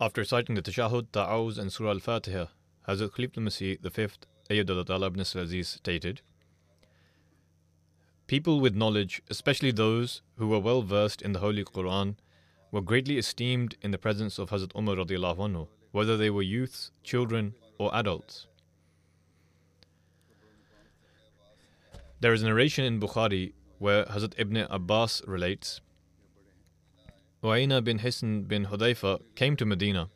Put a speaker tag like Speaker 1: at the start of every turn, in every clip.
Speaker 1: After reciting the Tashahud, Ta'awuz, and Surah Al Fatiha, Hazrat Khalif al Masih, fifth, Ayyadullah ibn Aziz, stated People with knowledge, especially those who were well versed in the Holy Quran, were greatly esteemed in the presence of Hazrat Umar anhu, whether they were youths, children, or adults. There is a narration in Bukhari where Hazrat Ibn Abbas relates Uayna bin Hisn bin Hudayfa came to Medina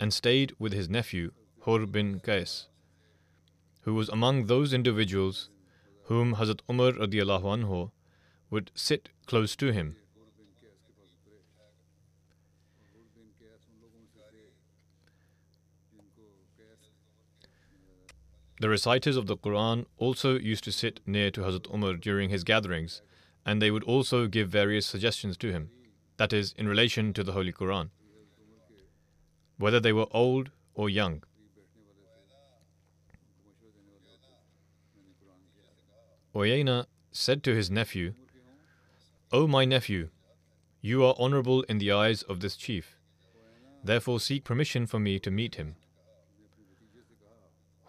Speaker 1: and stayed with his nephew Hur bin Qais, who was among those individuals whom Hazrat Umar radiallahu anhu would sit close to him. The reciters of the Quran also used to sit near to Hazrat Umar during his gatherings, and they would also give various suggestions to him, that is, in relation to the Holy Quran, whether they were old or young. Oyena said to his nephew, O my nephew, you are honorable in the eyes of this chief. Therefore seek permission for me to meet him.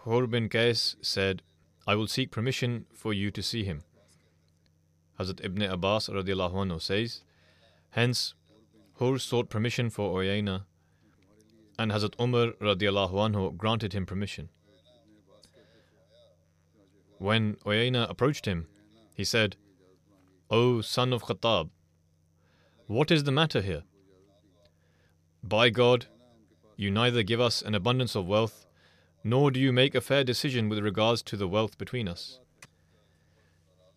Speaker 1: Hur bin Qais said, I will seek permission for you to see him. Hazrat Ibn Abbas anhu says, Hence, Hur sought permission for Oyena, and Hazrat Umar radiallahu anhu granted him permission. When Oyena approached him, he said, O son of Khattab, what is the matter here? By God, you neither give us an abundance of wealth, nor do you make a fair decision with regards to the wealth between us.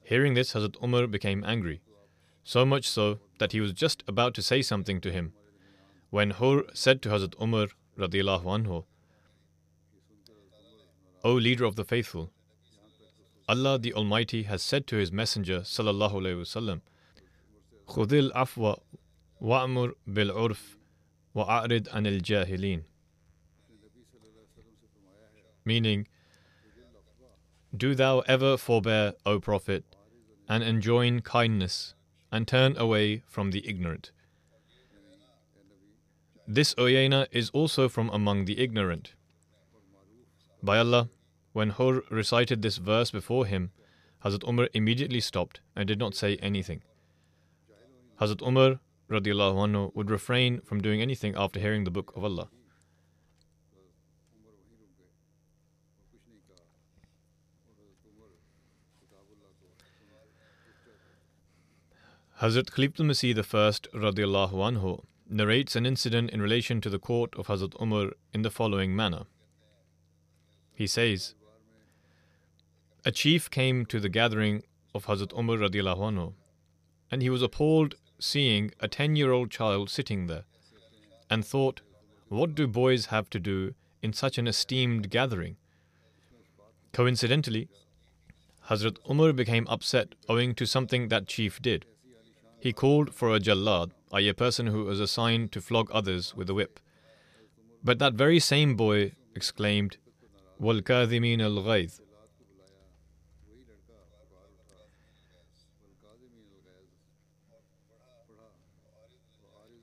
Speaker 1: Hearing this, Hazrat Umar became angry, so much so that he was just about to say something to him, when Hur said to Hazrat Umar radiallahu anhu, O leader of the faithful, Allah the Almighty has said to His Messenger sallallahu alaihi wasallam, "Khudil afwa bil urf wa'arid anil jahilin." Meaning, do thou ever forbear, O Prophet, and enjoin kindness, and turn away from the ignorant. This Oyena is also from among the ignorant. By Allah, when Hur recited this verse before him, Hazrat Umar immediately stopped and did not say anything. Hazrat Umar anhu would refrain from doing anything after hearing the book of Allah. Hazrat Khaliful Masih I radiallahu anhu narrates an incident in relation to the court of Hazrat Umar in the following manner. He says, A chief came to the gathering of Hazrat Umar radiallahu anhu, and he was appalled seeing a 10 year old child sitting there, and thought, What do boys have to do in such an esteemed gathering? Coincidentally, Hazrat Umar became upset owing to something that chief did. He called for a jallad, i.e., a person who was assigned to flog others with a whip. But that very same boy exclaimed, Wal kadhimin al ghayth.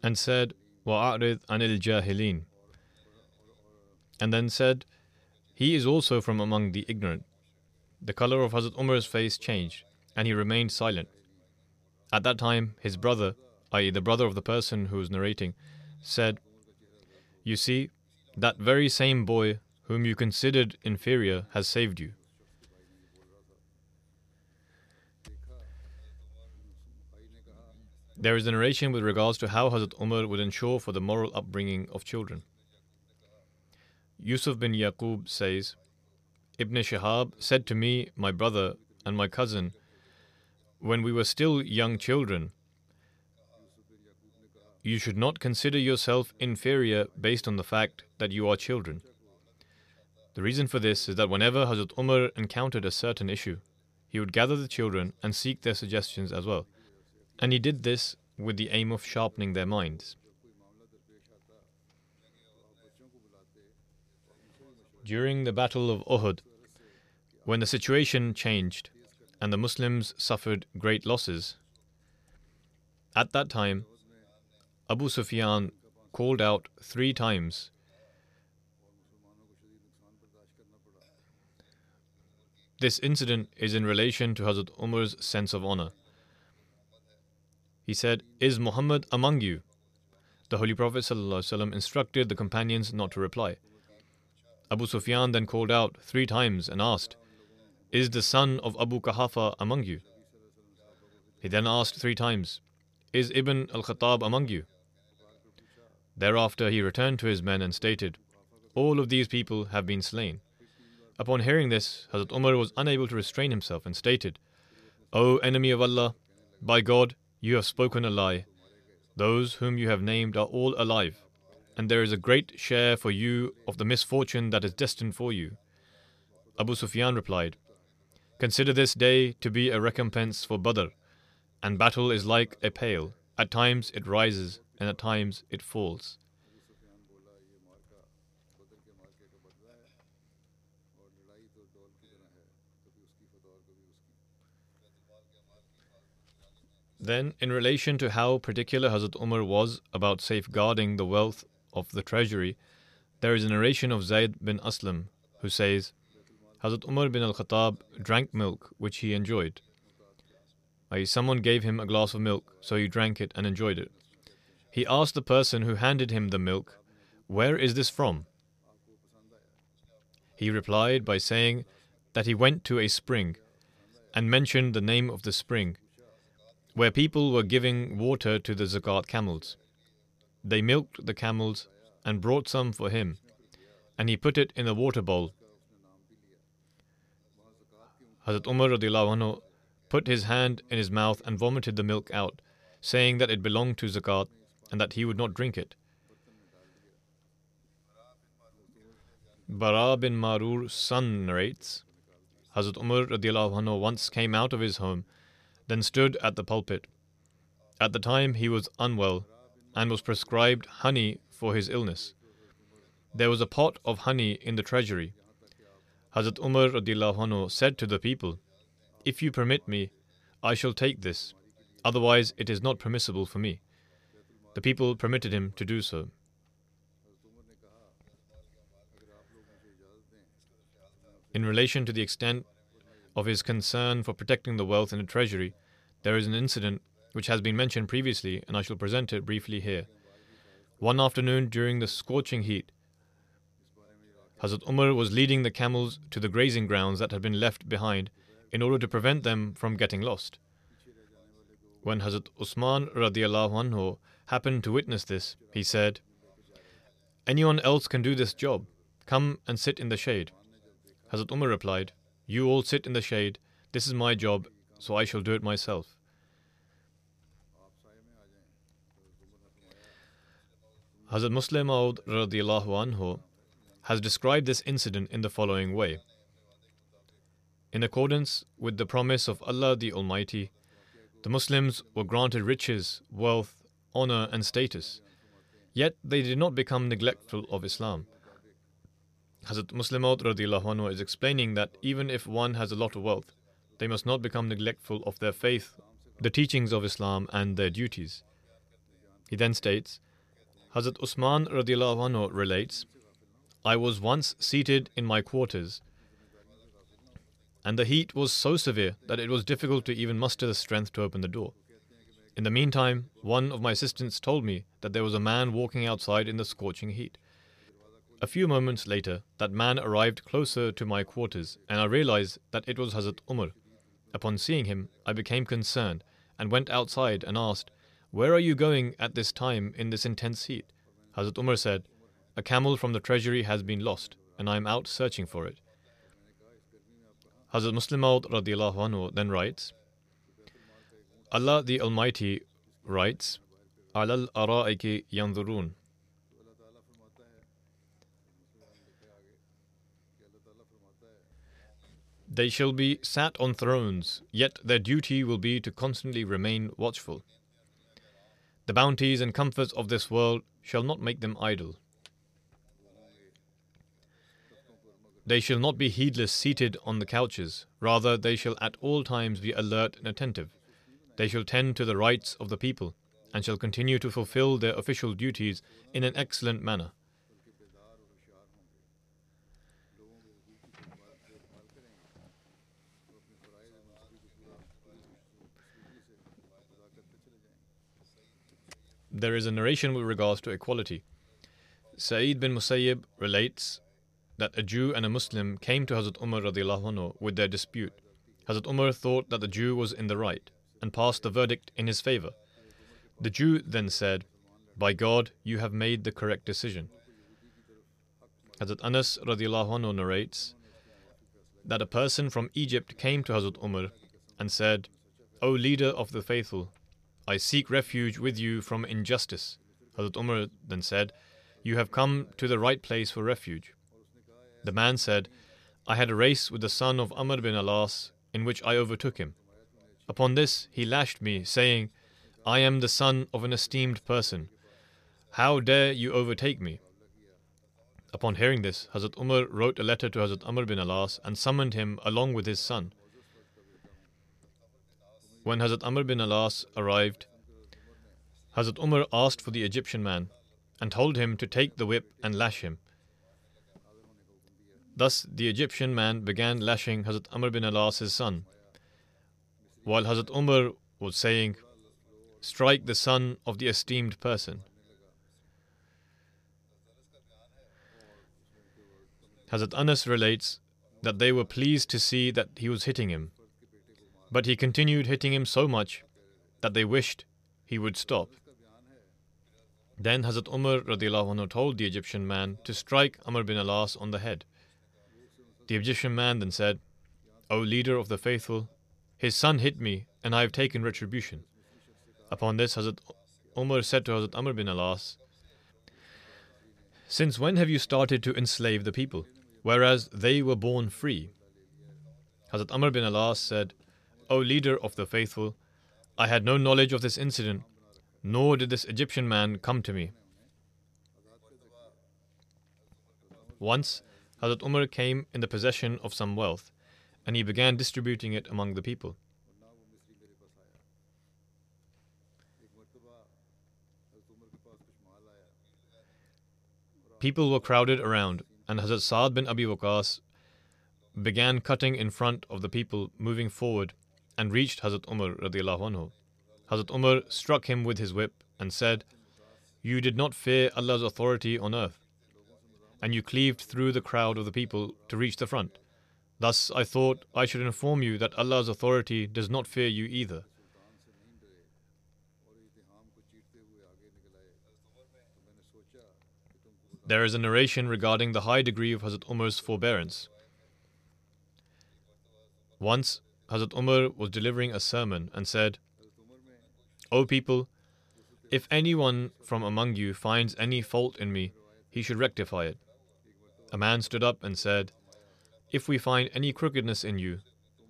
Speaker 1: And said, Wa'arid anil jahilin. And then said, He is also from among the ignorant. The color of Hazrat Umar's face changed, and he remained silent. At that time, his brother, i.e., the brother of the person who is narrating, said, You see, that very same boy whom you considered inferior has saved you. There is a narration with regards to how Hazrat Umar would ensure for the moral upbringing of children. Yusuf bin Yaqub says, Ibn Shihab said to me, my brother, and my cousin, when we were still young children, you should not consider yourself inferior based on the fact that you are children. The reason for this is that whenever Hazrat Umar encountered a certain issue, he would gather the children and seek their suggestions as well. And he did this with the aim of sharpening their minds. During the Battle of Uhud, when the situation changed, and the Muslims suffered great losses. At that time, Abu Sufyan called out three times This incident is in relation to Hazrat Umar's sense of honor. He said, Is Muhammad among you? The Holy Prophet ﷺ instructed the companions not to reply. Abu Sufyan then called out three times and asked, is the son of Abu Quhafa among you? He then asked three times, Is Ibn al Khattab among you? Thereafter he returned to his men and stated, All of these people have been slain. Upon hearing this, Hazrat Umar was unable to restrain himself and stated, O enemy of Allah, by God, you have spoken a lie. Those whom you have named are all alive, and there is a great share for you of the misfortune that is destined for you. Abu Sufyan replied, Consider this day to be a recompense for Badr, and battle is like a pail. At times it rises, and at times it falls. Then, in relation to how particular Hazrat Umar was about safeguarding the wealth of the treasury, there is a narration of Zayd bin Aslam who says, Hazrat Umar bin al Khattab drank milk which he enjoyed. Someone gave him a glass of milk, so he drank it and enjoyed it. He asked the person who handed him the milk, Where is this from? He replied by saying that he went to a spring and mentioned the name of the spring, where people were giving water to the Zakat camels. They milked the camels and brought some for him, and he put it in a water bowl Hazrat Umar anhu put his hand in his mouth and vomited the milk out, saying that it belonged to zakat and that he would not drink it. Bara bin Marur's son narrates Hazrat Umar anhu once came out of his home, then stood at the pulpit. At the time, he was unwell and was prescribed honey for his illness. There was a pot of honey in the treasury. Hazrat Umar anhu said to the people, If you permit me, I shall take this, otherwise it is not permissible for me. The people permitted him to do so. In relation to the extent of his concern for protecting the wealth in the treasury, there is an incident which has been mentioned previously, and I shall present it briefly here. One afternoon during the scorching heat, Hazrat Umar was leading the camels to the grazing grounds that had been left behind in order to prevent them from getting lost. When Hazrat Usman radiallahu anhu happened to witness this, he said, Anyone else can do this job. Come and sit in the shade. Hazrat Umar replied, You all sit in the shade. This is my job, so I shall do it myself. Hazrat Musleh Maud radiallahu anhu has described this incident in the following way In accordance with the promise of Allah the Almighty, the Muslims were granted riches, wealth, honor, and status, yet they did not become neglectful of Islam. Hazrat Musleh Maud anhu is explaining that even if one has a lot of wealth, they must not become neglectful of their faith, the teachings of Islam, and their duties. He then states, Hazrat Usman anhu relates I was once seated in my quarters, and the heat was so severe that it was difficult to even muster the strength to open the door. In the meantime, one of my assistants told me that there was a man walking outside in the scorching heat. A few moments later, that man arrived closer to my quarters, and I realized that it was Hazrat Umar. Upon seeing him, I became concerned and went outside and asked, Where are you going at this time in this intense heat? Hazrat Umar said, A camel from the treasury has been lost, and I am out searching for it. Hazrat Musleh Maud then writes, Allah the Almighty writes, Alal ara'iki. They shall be sat on thrones, yet their duty will be to constantly remain watchful. The bounties and comforts of this world shall not make them idle. They shall not be heedless seated on the couches, rather, they shall at all times be alert and attentive. They shall tend to the rights of the people, and shall continue to fulfill their official duties in an excellent manner. There is a narration with regards to equality. Sa'id bin Musayyib relates that a Jew and a Muslim came to Hazrat Umar anhu with their dispute. Hazrat Umar thought that the Jew was in the right and passed the verdict in his favor. The Jew then said, By God, you have made the correct decision. Hazrat Anas anhu narrates that a person from Egypt came to Hazrat Umar and said, O leader of the faithful, I seek refuge with you from injustice. Hazrat Umar then said, You have come to the right place for refuge. The man said, I had a race with the son of Amr bin Alas, in which I overtook him. Upon this, he lashed me, saying, I am the son of an esteemed person. How dare you overtake me? Upon hearing this, Hazrat Umar wrote a letter to Hazrat Amr bin Alas and summoned him along with his son. When Hazrat Amr bin Alas arrived, Hazrat Umar asked for the Egyptian man and told him to take the whip and lash him. Thus the Egyptian man began lashing Hazrat Amr bin Alas' son, while Hazrat Umar was saying, Strike the son of the esteemed person. Hazrat Anas relates that they were pleased to see that he was hitting him, but he continued hitting him so much that they wished he would stop. Then Hazrat Umar told the Egyptian man to strike Amr bin Alas on the head. The Egyptian man then said, O leader of the faithful, his son hit me, and I have taken retribution. Upon this, Hazrat Umar said to Hazrat Amr bin Alas, Since when have you started to enslave the people, whereas they were born free? Hazrat Amr bin Alas said, O leader of the faithful, I had no knowledge of this incident, nor did this Egyptian man come to me. Once, Hazrat Umar came in the possession of some wealth, and he began distributing it among the people. People were crowded around, and Hazrat Saad bin Abi Waqas began cutting in front of the people moving forward and reached Hazrat Umar radiallahu anhu. Hazrat Umar struck him with his whip and said, You did not fear Allah's authority on earth and you cleaved through the crowd of the people to reach the front. Thus I thought I should inform you that Allah's authority does not fear you either. There is a narration regarding the high degree of Hazrat Umar's forbearance. Once, Hazrat Umar was delivering a sermon and said, O people, if anyone from among you finds any fault in me, he should rectify it. A man stood up and said, If we find any crookedness in you,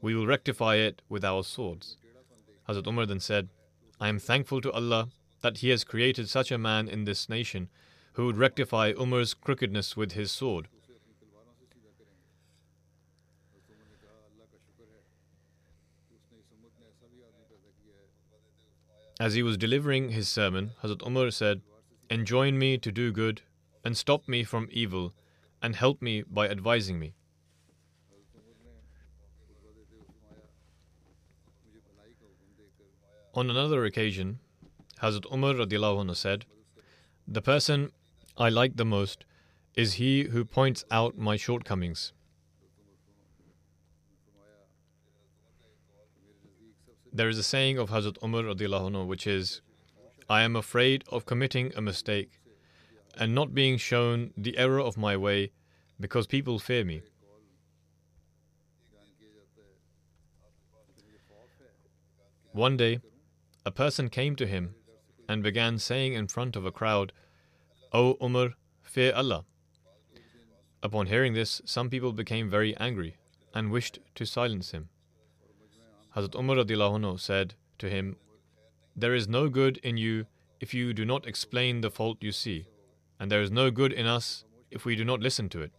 Speaker 1: we will rectify it with our swords. Hazrat Umar then said, I am thankful to Allah that He has created such a man in this nation who would rectify Umar's crookedness with his sword. As he was delivering his sermon, Hazrat Umar said, Enjoin me to do good and stop me from evil and help me by advising me. On another occasion, Hazrat Umar anhu said, The person I like the most is he who points out my shortcomings. There is a saying of Hazrat Umar radiallahu anhu which is, I am afraid of committing a mistake and not being shown the error of my way because people fear me. One day, a person came to him and began saying in front of a crowd, O Umar, fear Allah. Upon hearing this, some people became very angry and wished to silence him. Hazrat Umar said to him, There is no good in you if you do not explain the fault you see, and there is no good in us if we do not listen to it.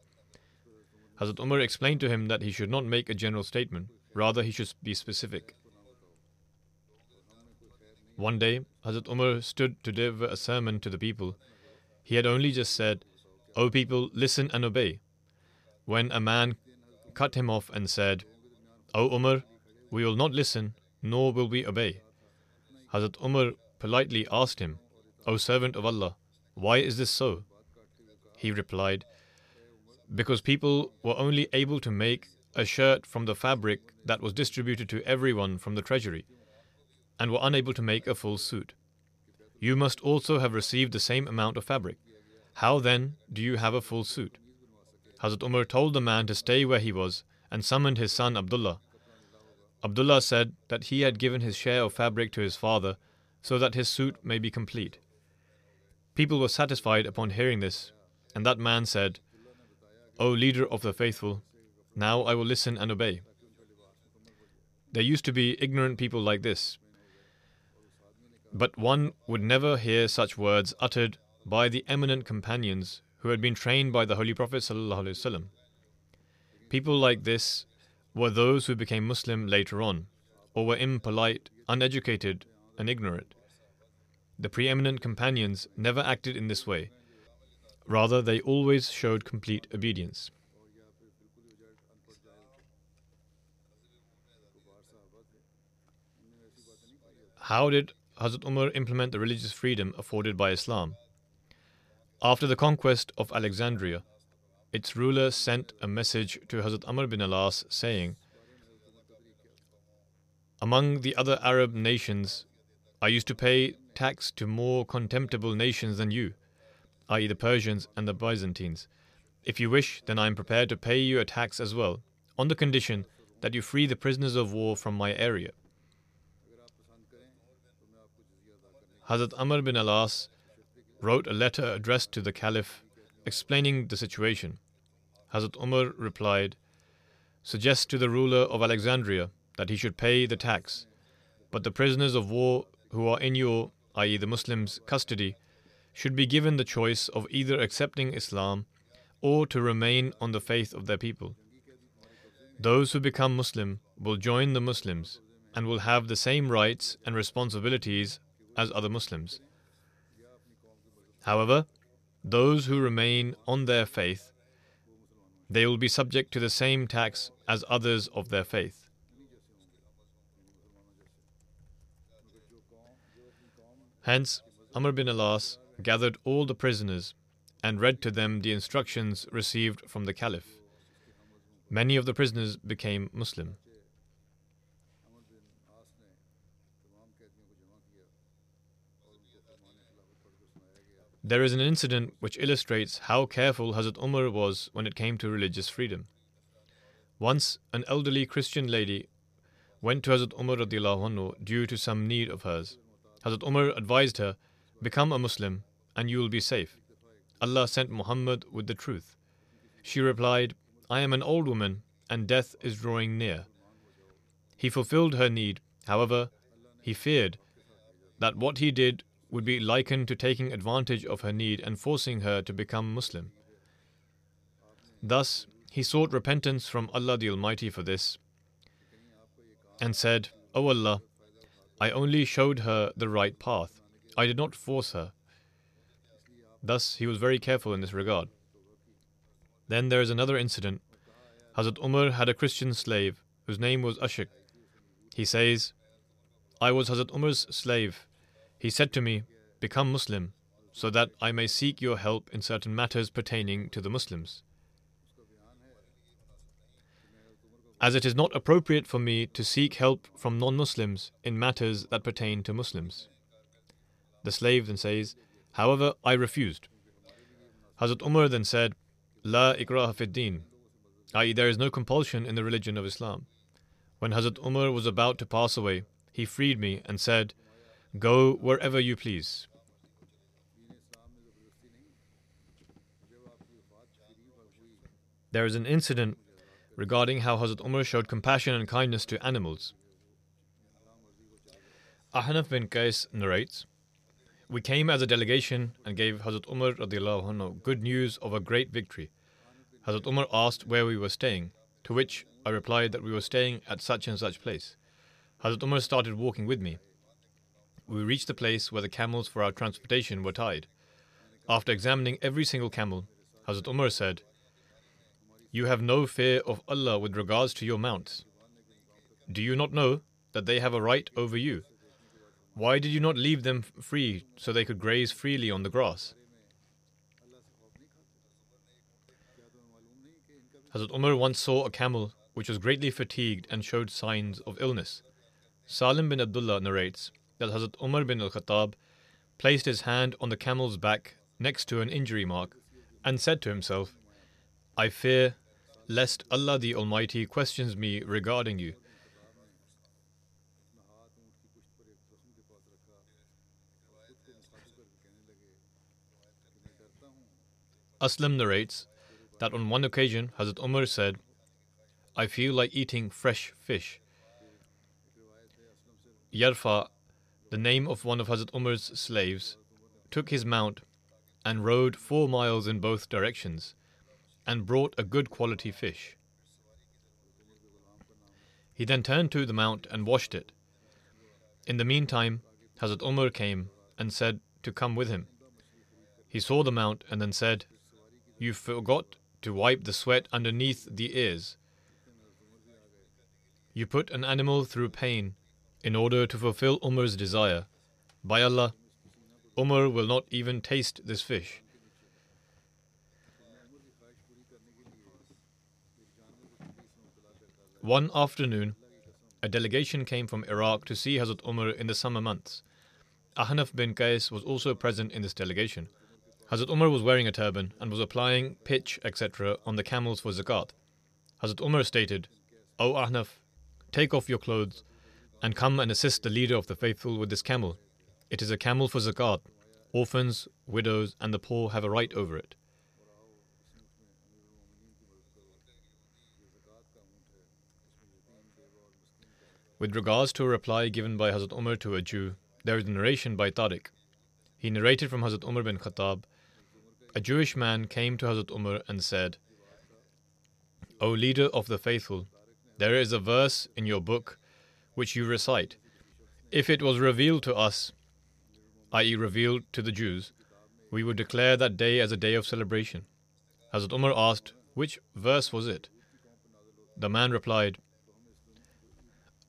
Speaker 1: Hazrat Umar explained to him that he should not make a general statement, rather, he should be specific. One day, Hazrat Umar stood to deliver a sermon to the people. He had only just said, O people, listen and obey, when a man cut him off and said, O Umar, we will not listen, nor will we obey. Hazrat Umar politely asked him, O servant of Allah, why is this so? He replied, Because people were only able to make a shirt from the fabric that was distributed to everyone from the treasury, and were unable to make a full suit. You must also have received the same amount of fabric. How then do you have a full suit? Hazrat Umar told the man to stay where he was and summoned his son Abdullah. Abdullah said that he had given his share of fabric to his father so that his suit may be complete. People were satisfied upon hearing this, and that man said, O leader of the faithful, now I will listen and obey. There used to be ignorant people like this, but one would never hear such words uttered by the eminent companions who had been trained by the Holy Prophet. People like this were those who became Muslim later on, or were impolite, uneducated, and ignorant. The preeminent companions never acted in this way. Rather, they always showed complete obedience. How did Hazrat Umar implement the religious freedom afforded by Islam? After the conquest of Alexandria, its ruler sent a message to Hazrat Amr bin Alas saying, Among the other Arab nations, I used to pay tax to more contemptible nations than you, i.e., the Persians and the Byzantines. If you wish, then I am prepared to pay you a tax as well, on the condition that you free the prisoners of war from my area. Hazrat Amr bin Alas wrote a letter addressed to the Caliph explaining the situation. Hazrat Umar replied, Suggest to the ruler of Alexandria that he should pay the tax, but the prisoners of war who are in your, i.e., the Muslims' custody, should be given the choice of either accepting Islam or to remain on the faith of their people. Those who become Muslim will join the Muslims and will have the same rights and responsibilities as other Muslims. However, those who remain on their faith, they will be subject to the same tax as others of their faith. Hence, Amr bin Alas gathered all the prisoners and read to them the instructions received from the Caliph. Many of the prisoners became Muslim. There is an incident which illustrates how careful Hazrat Umar was when it came to religious freedom. Once, an elderly Christian lady went to Hazrat Umar anhu due to some need of hers. Hazrat Umar advised her, Become a Muslim and you will be safe. Allah sent Muhammad with the truth. She replied, I am an old woman and death is drawing near. He fulfilled her need. However, he feared that what he did would be likened to taking advantage of her need and forcing her to become Muslim. Thus, he sought repentance from Allah the Almighty for this and said, O Allah, I only showed her the right path. I did not force her. Thus, he was very careful in this regard. Then there is another incident. Hazrat Umar had a Christian slave whose name was Ashik. He says, I was Hazrat Umar's slave. He said to me, Become Muslim, so that I may seek your help in certain matters pertaining to the Muslims. As it is not appropriate for me to seek help from non Muslims in matters that pertain to Muslims. The slave then says, However, I refused. Hazrat Umar then said, La ikraha fid din, i.e., there is no compulsion in the religion of Islam. When Hazrat Umar was about to pass away, he freed me and said, Go wherever you please. There is an incident regarding how Hazrat Umar showed compassion and kindness to animals. Ahnaf bin Qais narrates, We came as a delegation and gave Hazrat Umar anhu, good news of a great victory. Hazrat Umar asked where we were staying, to which I replied that we were staying at such and such place. Hazrat Umar started walking with me. We reached the place where the camels for our transportation were tied. After examining every single camel, Hazrat Umar said, You have no fear of Allah with regards to your mounts. Do you not know that they have a right over you? Why did you not leave them free so they could graze freely on the grass? Hazrat Umar once saw a camel which was greatly fatigued and showed signs of illness. Salim bin Abdullah narrates that Hazrat Umar bin al Khattab placed his hand on the camel's back next to an injury mark and said to himself, I fear lest Allah the Almighty questions me regarding you. Aslam narrates that on one occasion Hazrat Umar said, I feel like eating fresh fish. Yarfa, the name of one of Hazrat Umar's slaves, took his mount and rode four miles in both directions and brought a good quality fish. He then turned to the mount and washed it. In the meantime, Hazrat Umar came and said to come with him. He saw the mount and then said, You forgot to wipe the sweat underneath the ears. You put an animal through pain in order to fulfill Umar's desire. By Allah, Umar will not even taste this fish. One afternoon, a delegation came from Iraq to see Hazrat Umar in the summer months. Ahnaf bin Qais was also present in this delegation. Hazrat Umar was wearing a turban and was applying pitch, etc., on the camels for zakat. Hazrat Umar stated, O Ahnaf, take off your clothes and come and assist the leader of the faithful with this camel. It is a camel for zakat. Orphans, widows, and the poor have a right over it. With regards to a reply given by Hazrat Umar to a Jew, there is a narration by Tariq. He narrated from Hazrat Umar bin Khattab A Jewish man came to Hazrat Umar and said, O leader of the faithful, there is a verse in your book which you recite. If it was revealed to us, i.e., revealed to the Jews, we would declare that day as a day of celebration. Hazrat Umar asked, Which verse was it? The man replied,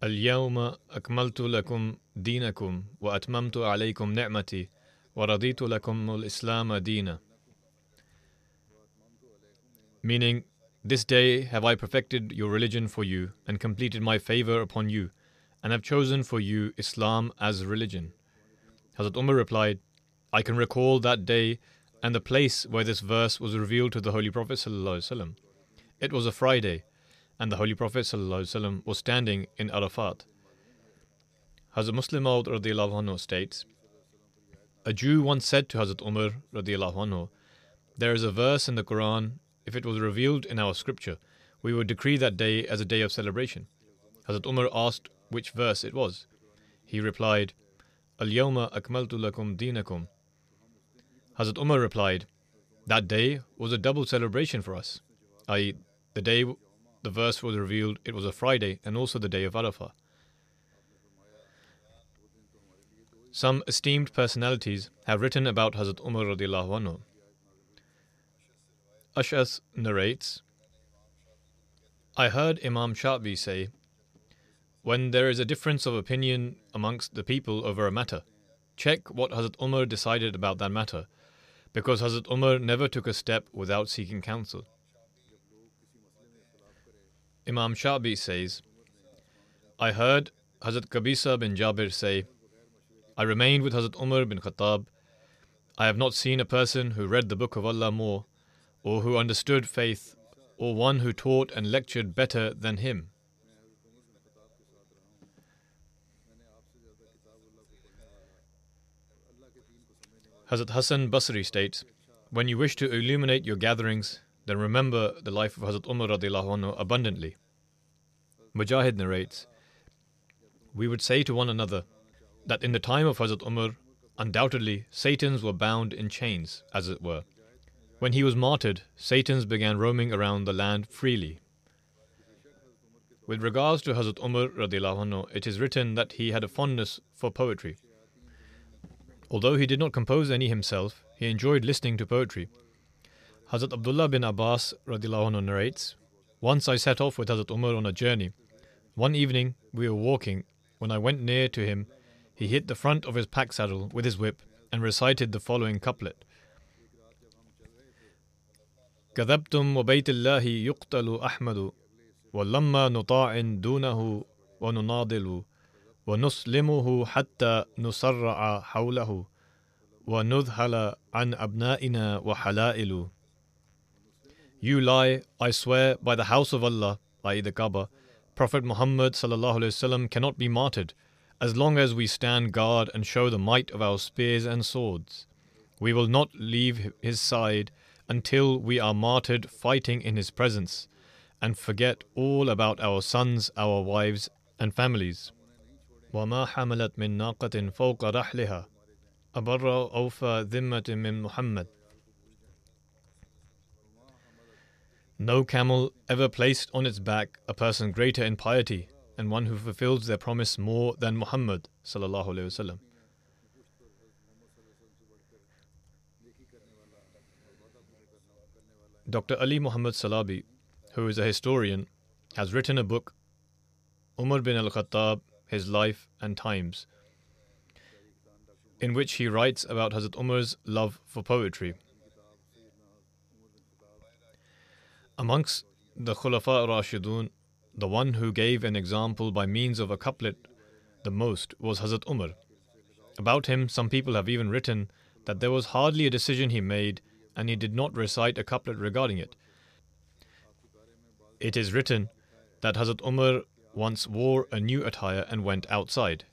Speaker 1: اليوم أكملت لكم دينكم وأتممت عليكم نعمتي ورضيت لكم الإسلام دينا Meaning, this day have I perfected your religion for you and completed my favor upon you and have chosen for you Islam as religion. Hazrat Umar replied, I can recall that day and the place where this verse was revealed to the Holy Prophet. It was a Friday, and the Holy Prophet was standing in Arafat. Hazrat Musleh Maud anhu states, A Jew once said to Hazrat Umar There is a verse in the Quran, if it was revealed in our scripture, we would decree that day as a day of celebration. Hazrat Umar asked which verse it was. He replied, Al Yawma Akmaltu Lakum Dinakum. Hazrat Umar replied, That day was a double celebration for us, i.e., the day the verse was revealed, it was a Friday and also the day of Arafah. Some esteemed personalities have written about Hazrat Umar radiallahu anhu. Ash'as narrates, I heard Imam Sha'bi say, when there is a difference of opinion amongst the people over a matter, check what Hazrat Umar decided about that matter, because Hazrat Umar never took a step without seeking counsel. Imam Sha'bi says, I heard Hazrat Qabisa bin Jabir say, I remained with Hazrat Umar bin Khattab. I have not seen a person who read the Book of Allah more, or who understood faith, or one who taught and lectured better than him. Hazrat Hassan Basri states, When you wish to illuminate your gatherings, then remember the life of Hazrat Umar anhu abundantly. Mujahid narrates, We would say to one another that in the time of Hazrat Umar, undoubtedly Satans were bound in chains, as it were. When he was martyred, Satans began roaming around the land freely. With regards to Hazrat Umar, anhu, it is written that he had a fondness for poetry. Although he did not compose any himself, he enjoyed listening to poetry. Hazrat Abdullah bin Abbas anhu, narrates Once I set off with Hazrat Umar on a journey. One evening we were walking. When I went near to him, he hit the front of his pack saddle with his whip and recited the following couplet كذبتم وبيت الله يقتل أحمد ولما نطاع دونه ونناضل ونسلمه حتى نسرع حوله ونذهل عن أبنائنا وحلائل You lie, I swear by the house of Allah, i.e. the Kaaba, Prophet Muhammad وسلم, cannot be martyred as long as we stand guard and show the might of our spears and swords. We will not leave his side until we are martyred fighting in his presence and forget all about our sons, our wives, and families. وما حملت من ناقة فوق رحلها أبر أوفى ذمة من محمد No camel ever placed on its back a person greater in piety and one who fulfills their promise more than Muhammad. Dr. Ali Muhammad Salabi, who is a historian, has written a book, Umar bin al Khattab, His Life and Times, in which he writes about Hazrat Umar's love for poetry. Amongst the Khulafa Rashidun, the one who gave an example by means of a couplet the most was Hazrat Umar. About him, some people have even written that there was hardly a decision he made and he did not recite a couplet regarding it. It is written that Hazrat Umar once wore a new attire and went outside.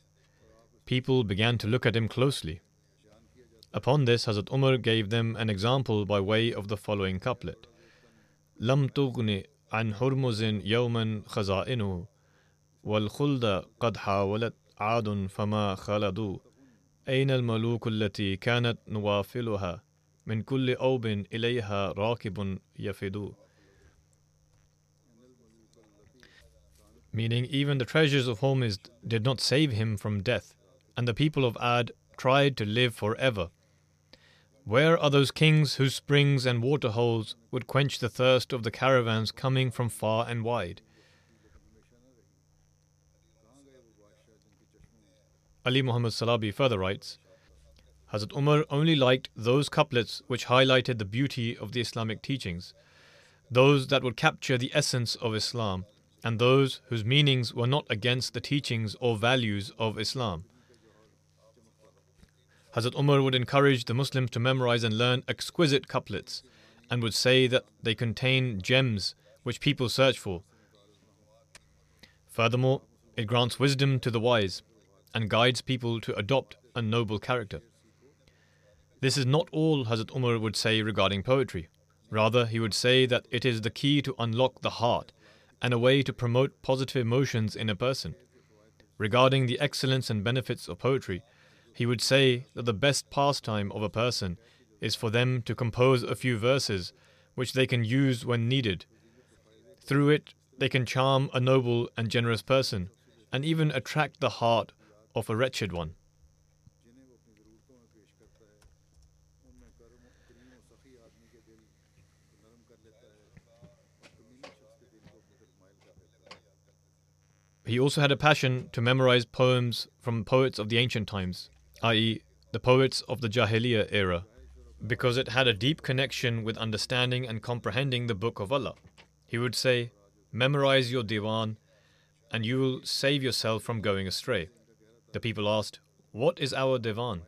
Speaker 1: People began to look at him closely. Upon this, Hazrat Umar gave them an example by way of the following couplet. لم تغن عن هرمز يوما خزائنه والخلد قد حاولت عاد فما خلدوا. أين الملوك التي كانت نوافلها؟ من كل أوب إليها راكب يفدو Meaning, even the treasures of Hormizd did not save him from death, and the people of Ad tried to live forever. Where are those kings whose springs and waterholes would quench the thirst of the caravans coming from far and wide? Ali Muhammad Salabi further writes Hazrat Umar only liked those couplets which highlighted the beauty of the Islamic teachings, those that would capture the essence of Islam, and those whose meanings were not against the teachings or values of Islam. Hazrat Umar would encourage the Muslims to memorize and learn exquisite couplets and would say that they contain gems which people search for. Furthermore, it grants wisdom to the wise and guides people to adopt a noble character. This is not all Hazrat Umar would say regarding poetry. Rather, he would say that it is the key to unlock the heart and a way to promote positive emotions in a person. Regarding the excellence and benefits of poetry, he would say that the best pastime of a person is for them to compose a few verses which they can use when needed. Through it, they can charm a noble and generous person and even attract the heart of a wretched one. He also had a passion to memorize poems from poets of the ancient times, i.e., the poets of the Jahiliyyah era, because it had a deep connection with understanding and comprehending the Book of Allah. He would say, Memorize your Diwan, and you will save yourself from going astray. The people asked, What is our Diwan?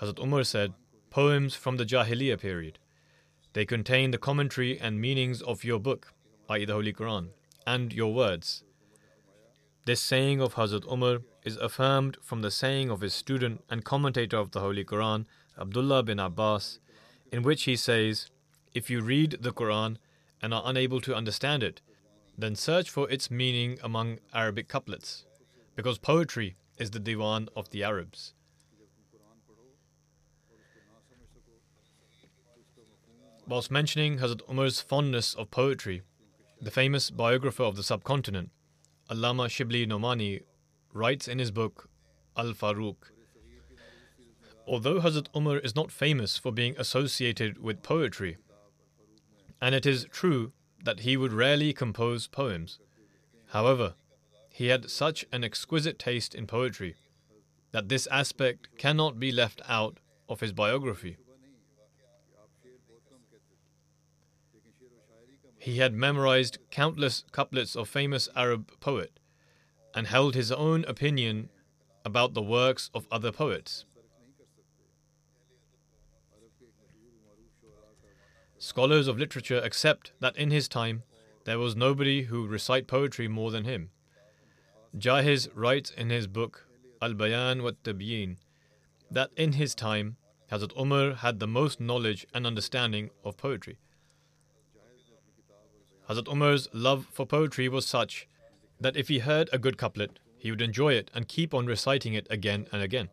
Speaker 1: Hazrat Umar said, Poems from the Jahiliyyah period. They contain the commentary and meanings of your book, i.e., the Holy Quran, and your words. This saying of Hazrat Umar is affirmed from the saying of his student and commentator of the Holy Quran, Abdullah bin Abbas, in which he says, If you read the Quran and are unable to understand it, then search for its meaning among Arabic couplets, because poetry is the diwan of the Arabs. Whilst mentioning Hazrat Umar's fondness of poetry, the famous biographer of the subcontinent, Allama Shibli Nomani writes in his book Al Faruq. Although Hazrat Umar is not famous for being associated with poetry, and it is true that he would rarely compose poems, however, he had such an exquisite taste in poetry that this aspect cannot be left out of his biography. He had memorized countless couplets of famous Arab poet and held his own opinion about the works of other poets. Scholars of literature accept that in his time there was nobody who recite poetry more than him. Jahiz writes in his book Al Bayan wa Tabyin that in his time Hazrat Umar had the most knowledge and understanding of poetry. Hazrat Umar's love for poetry was such that if he heard a good couplet, he would enjoy it and keep on reciting it again and again.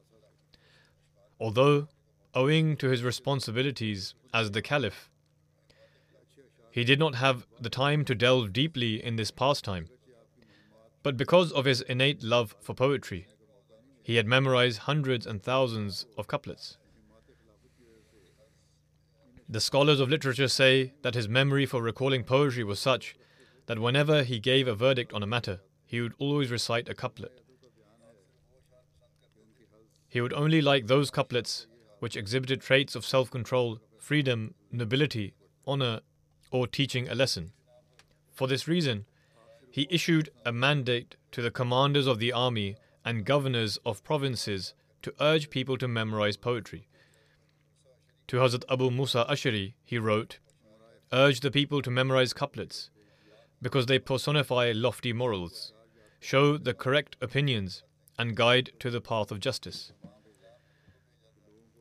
Speaker 1: Although, owing to his responsibilities as the Caliph, he did not have the time to delve deeply in this pastime. But because of his innate love for poetry, he had memorized hundreds and thousands of couplets. The scholars of literature say that his memory for recalling poetry was such that whenever he gave a verdict on a matter, he would always recite a couplet. He would only like those couplets which exhibited traits of self control, freedom, nobility, honor, or teaching a lesson. For this reason, he issued a mandate to the commanders of the army and governors of provinces to urge people to memorize poetry. To Hazrat Abu Musa Ashari, he wrote, Urge the people to memorize couplets, because they personify lofty morals, show the correct opinions, and guide to the path of justice.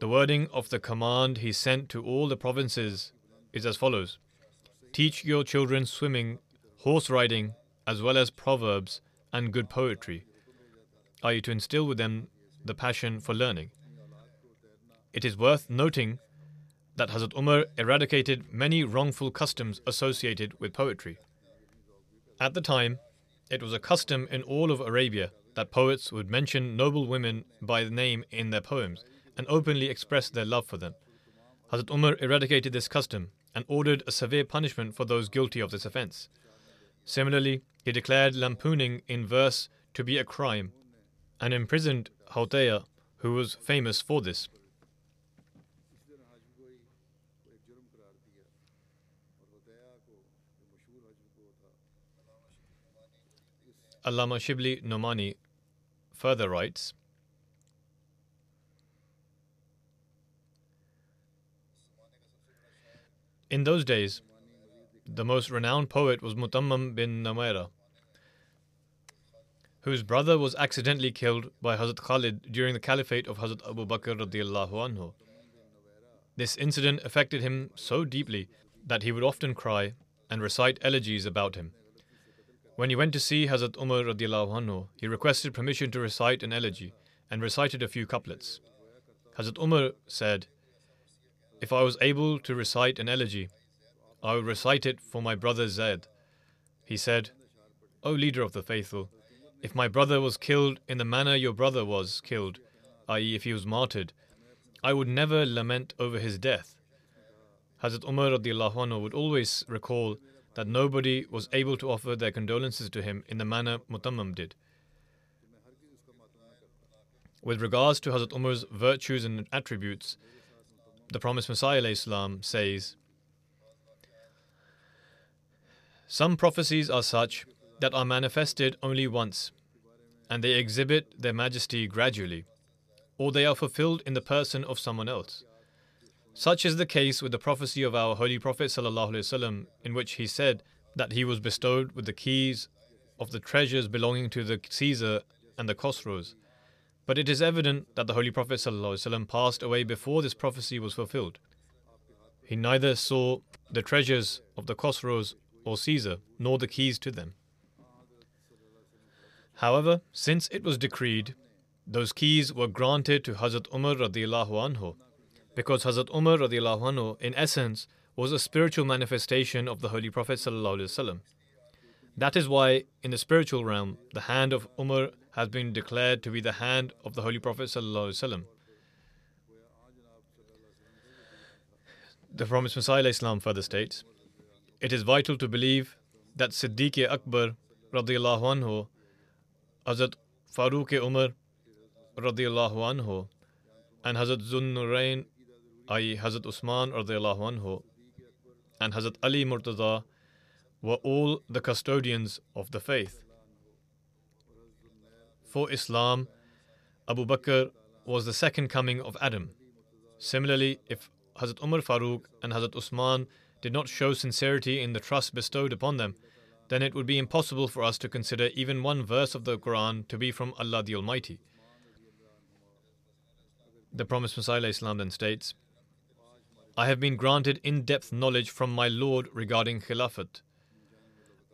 Speaker 1: The wording of the command he sent to all the provinces is as follows Teach your children swimming, horse riding, as well as proverbs and good poetry, i.e., to instill with them the passion for learning. It is worth noting that Hazrat Umar eradicated many wrongful customs associated with poetry. At the time, it was a custom in all of Arabia that poets would mention noble women by name in their poems and openly express their love for them. Hazrat Umar eradicated this custom and ordered a severe punishment for those guilty of this offense. Similarly, he declared lampooning in verse to be a crime and imprisoned Hauteya, who was famous for this. Allama Shibli Nomani further writes In those days, the most renowned poet was Mutammam bin Nuwaira, whose brother was accidentally killed by Hazrat Khalid during the caliphate of Hazrat Abu Bakr radiallahu anhu. This incident affected him so deeply that he would often cry and recite elegies about him. When he went to see Hazrat Umar anhu, he requested permission to recite an elegy and recited a few couplets. Hazrat Umar said, If I was able to recite an elegy, I would recite it for my brother Zaid. He said, O leader of the faithful, if my brother was killed in the manner your brother was killed, i.e., if he was martyred, I would never lament over his death. Hazrat Umar anhu would always recall that nobody was able to offer their condolences to him in the manner Mutammam did. With regards to Hazrat Umar's virtues and attributes, the promised Messiah Islam says, Some prophecies are such that are manifested only once, and they exhibit their majesty gradually, or they are fulfilled in the person of someone else. Such is the case with the prophecy of our Holy Prophet ﷺ, in which he said that he was bestowed with the keys of the treasures belonging to the Caesar and the Khosrows. But it is evident that the Holy Prophet ﷺ passed away before this prophecy was fulfilled. He neither saw the treasures of the Khosrows or Caesar, nor the keys to them. However, since it was decreed, those keys were granted to Hazrat Umar because Hazrat Umar radiallahu anhu, in essence, was a spiritual manifestation of the Holy Prophet That is why, in the spiritual realm, the hand of Umar has been declared to be the hand of the Holy Prophet The promised Messiah Islam further states, it is vital to believe that Siddiq Akbar radiallahu anhu, Hazrat Farooq Umar radiallahu anhu, and Hazrat Zun Nurain i.e. Hazrat Usman anhu, and Hazrat Ali Murtaza were all the custodians of the faith. For Islam, Abu Bakr was the second coming of Adam. Similarly, if Hazrat Umar Farooq and Hazrat Usman did not show sincerity in the trust bestowed upon them, then it would be impossible for us to consider even one verse of the Quran to be from Allah the Almighty. The promised Messiah Islam then states, I have been granted in depth knowledge from my Lord regarding Khilafat.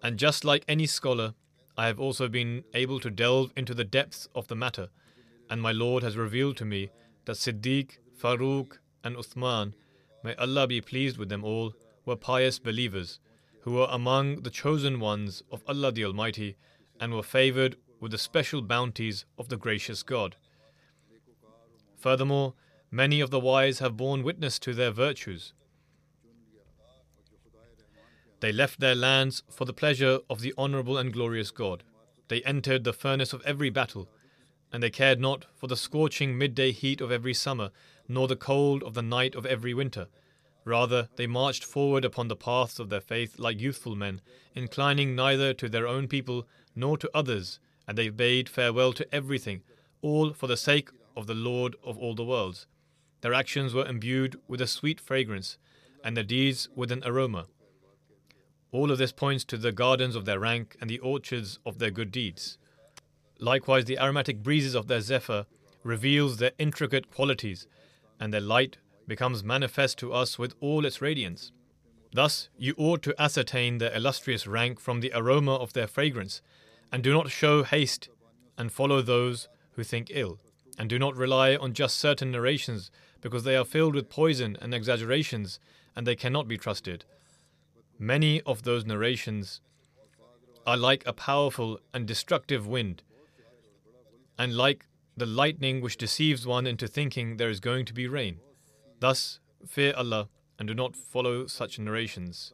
Speaker 1: And just like any scholar, I have also been able to delve into the depths of the matter, and my Lord has revealed to me that Siddiq, Farooq, and Uthman, may Allah be pleased with them all, were pious believers, who were among the chosen ones of Allah the Almighty, and were favored with the special bounties of the gracious God. Furthermore, Many of the wise have borne witness to their virtues. They left their lands for the pleasure of the honourable and glorious God. They entered the furnace of every battle, and they cared not for the scorching midday heat of every summer, nor the cold of the night of every winter. Rather, they marched forward upon the paths of their faith like youthful men, inclining neither to their own people nor to others, and they bade farewell to everything, all for the sake of the Lord of all the worlds. Their actions were imbued with a sweet fragrance, and their deeds with an aroma. All of this points to the gardens of their rank and the orchards of their good deeds. Likewise, the aromatic breezes of their zephyr reveals their intricate qualities, and their light becomes manifest to us with all its radiance. Thus, you ought to ascertain their illustrious rank from the aroma of their fragrance, and do not show haste and follow those who think ill, and do not rely on just certain narrations because they are filled with poison and exaggerations and they cannot be trusted. Many of those narrations are like a powerful and destructive wind, and like the lightning which deceives one into thinking there is going to be rain. Thus, fear Allah and do not follow such narrations.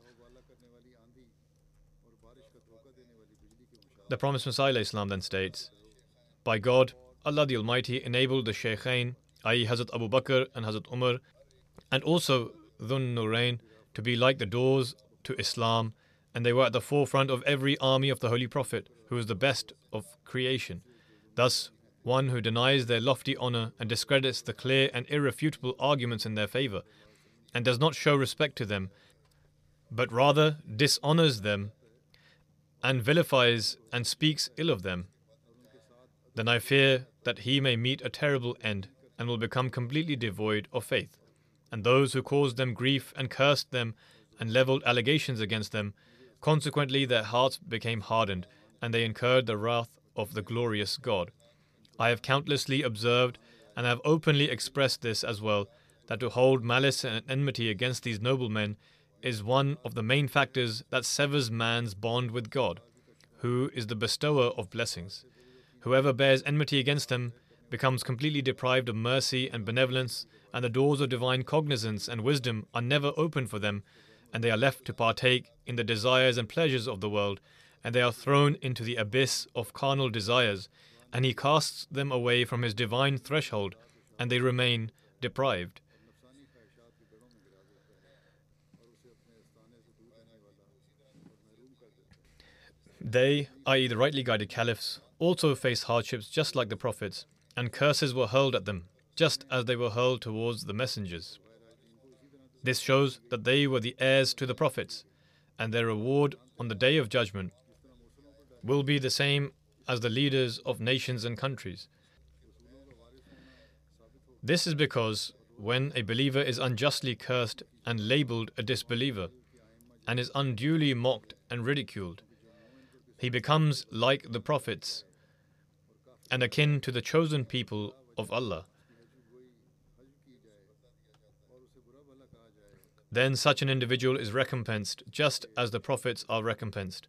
Speaker 1: The promised Messiah then states, By God, Allah the Almighty enabled the Shaykhain i.e., Hazrat Abu Bakr and Hazrat Umar, and also Dhun Nurain, to be like the doors to Islam, and they were at the forefront of every army of the Holy Prophet, who was the best of creation. Thus, one who denies their lofty honor and discredits the clear and irrefutable arguments in their favor, and does not show respect to them, but rather dishonors them and vilifies and speaks ill of them, then I fear that he may meet a terrible end and will become completely devoid of faith. And those who caused them grief and cursed them and leveled allegations against them, consequently their hearts became hardened, and they incurred the wrath of the glorious God. I have countlessly observed and have openly expressed this as well that to hold malice and enmity against these noble men is one of the main factors that severs man's bond with God, who is the bestower of blessings. Whoever bears enmity against them becomes completely deprived of mercy and benevolence, and the doors of divine cognizance and wisdom are never opened for them, and they are left to partake in the desires and pleasures of the world, and they are thrown into the abyss of carnal desires, and he casts them away from his divine threshold, and they remain deprived. They, i.e., the rightly guided caliphs, also face hardships just like the prophets, and curses were hurled at them, just as they were hurled towards the messengers. This shows that they were the heirs to the prophets, and their reward on the day of judgment will be the same as the leaders of nations and countries. This is because when a believer is unjustly cursed and labeled a disbeliever, and is unduly mocked and ridiculed, he becomes like the prophets and akin to the chosen people of Allah. Then such an individual is recompensed just as the prophets are recompensed,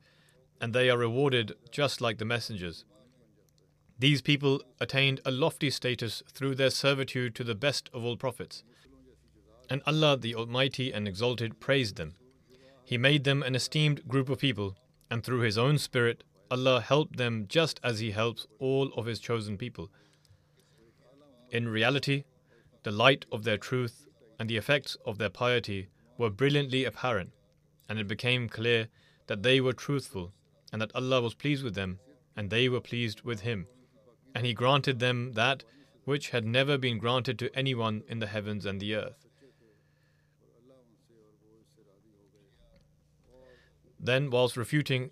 Speaker 1: and they are rewarded just like the messengers. These people attained a lofty status through their servitude to the best of all prophets. And Allah the Almighty and Exalted praised them. He made them an esteemed group of people and through His own Spirit, Allah helped them just as He helps all of His chosen people. In reality, the light of their truth and the effects of their piety were brilliantly apparent, and it became clear that they were truthful and that Allah was pleased with them and they were pleased with Him. And He granted them that which had never been granted to anyone in the heavens and the earth. Then, whilst refuting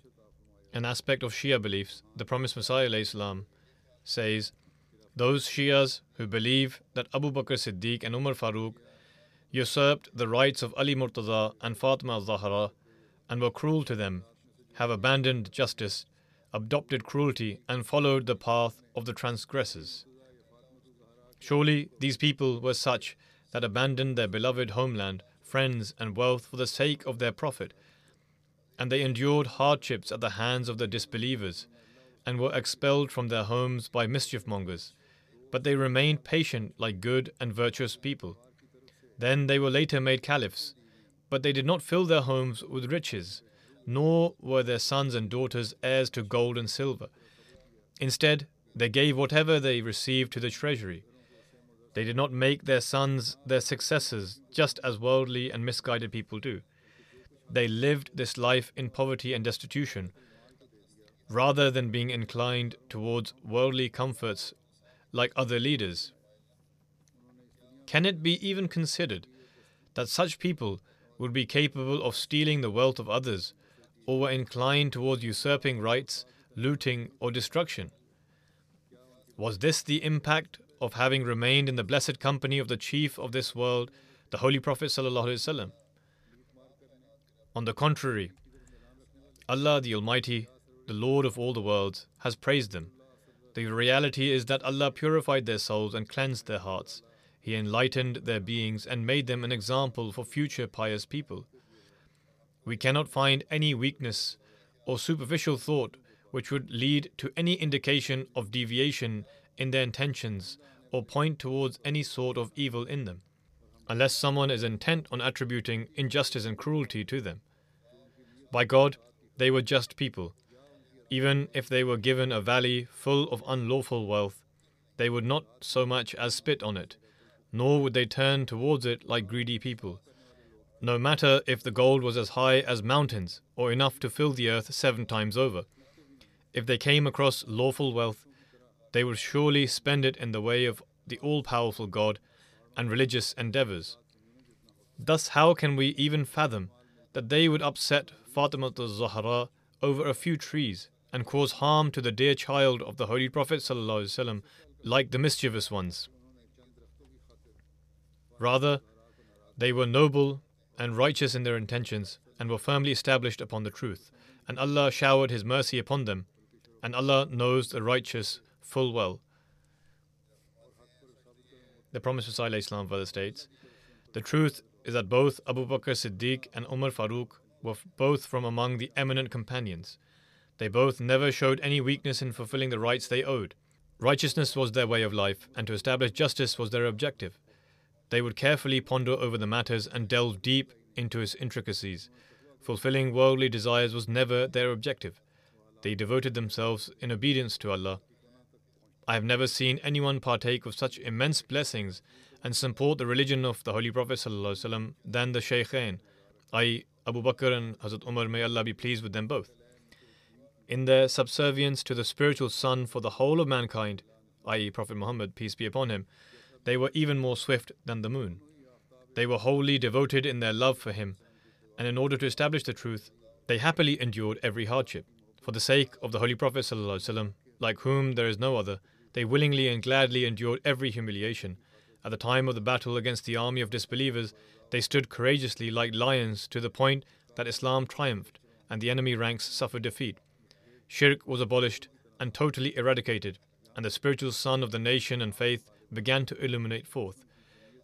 Speaker 1: an aspect of Shia beliefs, the Promised Messiah salam, says, Those Shias who believe that Abu Bakr Siddiq and Umar Farooq usurped the rights of Ali Murtaza and Fatima Zahra and were cruel to them, have abandoned justice, adopted cruelty, and followed the path of the transgressors. Surely these people were such that abandoned their beloved homeland, friends, and wealth for the sake of their Prophet and they endured hardships at the hands of the disbelievers, and were expelled from their homes by mischief mongers. But they remained patient like good and virtuous people. Then they were later made caliphs, but they did not fill their homes with riches, nor were their sons and daughters heirs to gold and silver. Instead, they gave whatever they received to the treasury. They did not make their sons their successors, just as worldly and misguided people do. They lived this life in poverty and destitution, rather than being inclined towards worldly comforts like other leaders. Can it be even considered that such people would be capable of stealing the wealth of others, or were inclined towards usurping rights, looting, or destruction? Was this the impact of having remained in the blessed company of the chief of this world, the Holy Prophet? ﷺ? On the contrary, Allah the Almighty, the Lord of all the worlds, has praised them. The reality is that Allah purified their souls and cleansed their hearts. He enlightened their beings and made them an example for future pious people. We cannot find any weakness or superficial thought which would lead to any indication of deviation in their intentions or point towards any sort of evil in them unless someone is intent on attributing injustice and cruelty to them. By God, they were just people. Even if they were given a valley full of unlawful wealth, they would not so much as spit on it, nor would they turn towards it like greedy people. No matter if the gold was as high as mountains, or enough to fill the earth seven times over. If they came across lawful wealth, they would surely spend it in the way of the all powerful God and religious endeavors. Thus, how can we even fathom that they would upset Fatima al-Zahra over a few trees and cause harm to the dear child of the Holy Prophet like the mischievous ones? Rather, they were noble and righteous in their intentions and were firmly established upon the truth, and Allah showered His mercy upon them, and Allah knows the righteous full well. The Promised Messiah Islam further states, The truth is that both Abu Bakr Siddiq and Umar Farooq were both from among the eminent companions. They both never showed any weakness in fulfilling the rights they owed. Righteousness was their way of life, and to establish justice was their objective. They would carefully ponder over the matters and delve deep into its intricacies. Fulfilling worldly desires was never their objective. They devoted themselves in obedience to Allah. I have never seen anyone partake of such immense blessings and support the religion of the Holy Prophet ﷺ than the Shaykhain, i.e., Abu Bakr and Hazrat Umar, may Allah be pleased with them both. In their subservience to the spiritual Sun for the whole of mankind, i.e., Prophet Muhammad, peace be upon him, they were even more swift than the moon. They were wholly devoted in their love for him, and in order to establish the truth, they happily endured every hardship. For the sake of the Holy Prophet, ﷺ, like whom there is no other, they willingly and gladly endured every humiliation. At the time of the battle against the army of disbelievers, they stood courageously like lions to the point that Islam triumphed and the enemy ranks suffered defeat. Shirk was abolished and totally eradicated, and the spiritual sun of the nation and faith began to illuminate forth.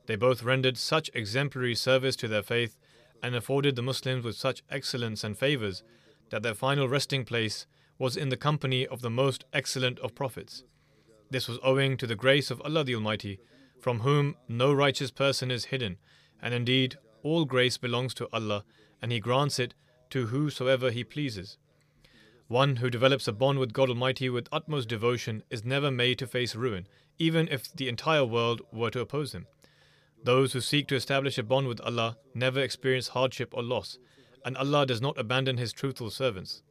Speaker 1: They both rendered such exemplary service to their faith and afforded the Muslims with such excellence and favors that their final resting place was in the company of the most excellent of prophets. This was owing to the grace of Allah the Almighty, from whom no righteous person is hidden, and indeed all grace belongs to Allah, and He grants it to whosoever He pleases. One who develops a bond with God Almighty with utmost devotion is never made to face ruin, even if the entire world were to oppose him. Those who seek to establish a bond with Allah never experience hardship or loss, and Allah does not abandon His truthful servants.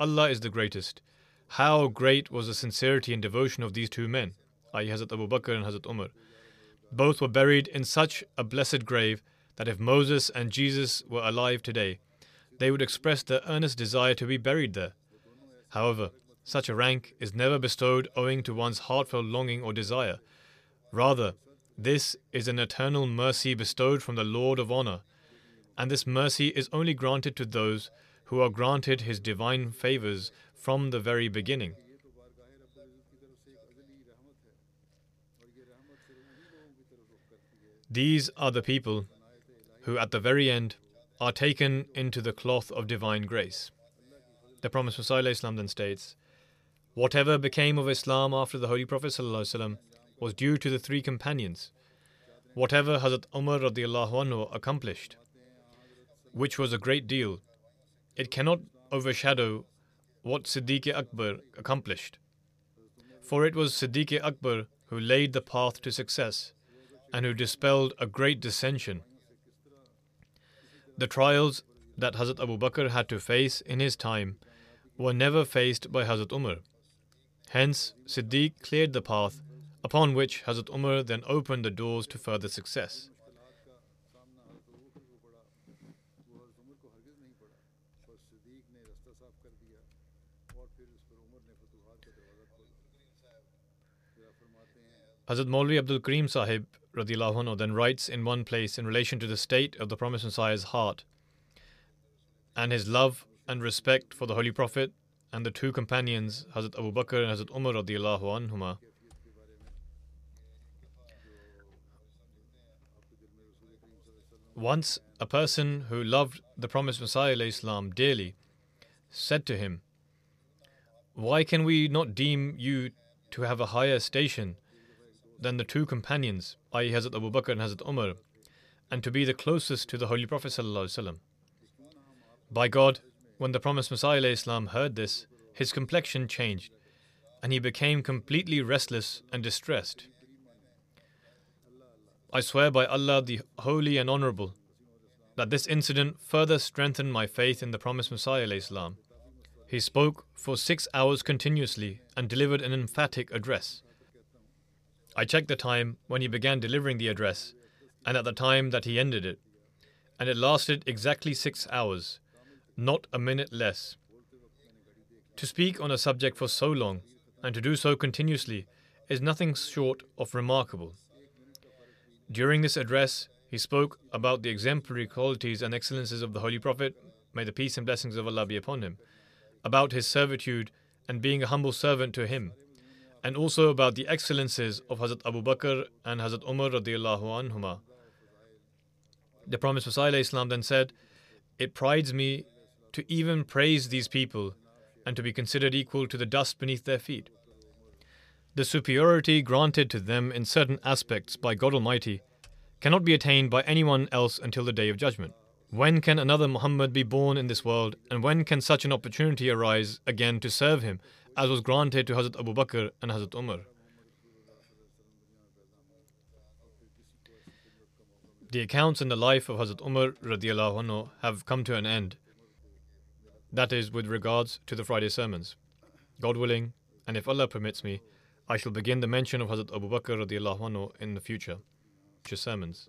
Speaker 1: Allah is the greatest. How great was the sincerity and devotion of these two men, i.e., Hazrat Abu Bakr and Hazrat Umar. Both were buried in such a blessed grave that if Moses and Jesus were alive today, they would express their earnest desire to be buried there. However, such a rank is never bestowed owing to one's heartfelt longing or desire. Rather, this is an eternal mercy bestowed from the Lord of Honour, and this mercy is only granted to those who are granted His divine favours from the very beginning. These are the people who, at the very end, are taken into the cloth of divine grace. The Promised Messiah then states, Whatever became of Islam after the Holy Prophet was due to the three companions. Whatever Hazrat Umar accomplished, which was a great deal, it cannot overshadow what Siddiq Akbar accomplished. For it was Siddiq Akbar who laid the path to success and who dispelled a great dissension. The trials that Hazrat Abu Bakr had to face in his time were never faced by Hazrat Umar. Hence, Siddiq cleared the path, upon which Hazrat Umar then opened the doors to further success. Hazrat Maulvi Abdul Karim Sahib anhu, then writes in one place in relation to the state of the Promised Messiah's heart and his love and respect for the Holy Prophet and the two companions, Hazrat Abu Bakr and Hazrat Umar. Once a person who loved the promised Messiah dearly said to him, Why can we not deem you to have a higher station than the two companions, i.e., Hazrat Abu Bakr and Hazrat Umar, and to be the closest to the Holy Prophet? By God, when the promised Messiah Islam heard this, his complexion changed, and he became completely restless and distressed. I swear by Allah the Holy and Honorable that this incident further strengthened my faith in the promised Messiah. Islam. He spoke for six hours continuously and delivered an emphatic address. I checked the time when he began delivering the address and at the time that he ended it, and it lasted exactly six hours not a minute less. To speak on a subject for so long, and to do so continuously, is nothing short of remarkable. During this address, he spoke about the exemplary qualities and excellences of the Holy Prophet, may the peace and blessings of Allah be upon him, about his servitude and being a humble servant to him, and also about the excellences of Hazrat Abu Bakr and Hazrat Umar radiallahu anhuma. The Messiah Islam then said, It prides me to even praise these people and to be considered equal to the dust beneath their feet. The superiority granted to them in certain aspects by God Almighty cannot be attained by anyone else until the day of judgment. When can another Muhammad be born in this world, and when can such an opportunity arise again to serve him, as was granted to Hazrat Abu Bakr and Hazrat Umar? The accounts in the life of Hazrat Umar radiallahu anhu have come to an end. That is with regards to the Friday sermons. God willing, and if Allah permits me, I shall begin the mention of Hazrat Abu Bakr radiallahu anhu in the future, future sermons.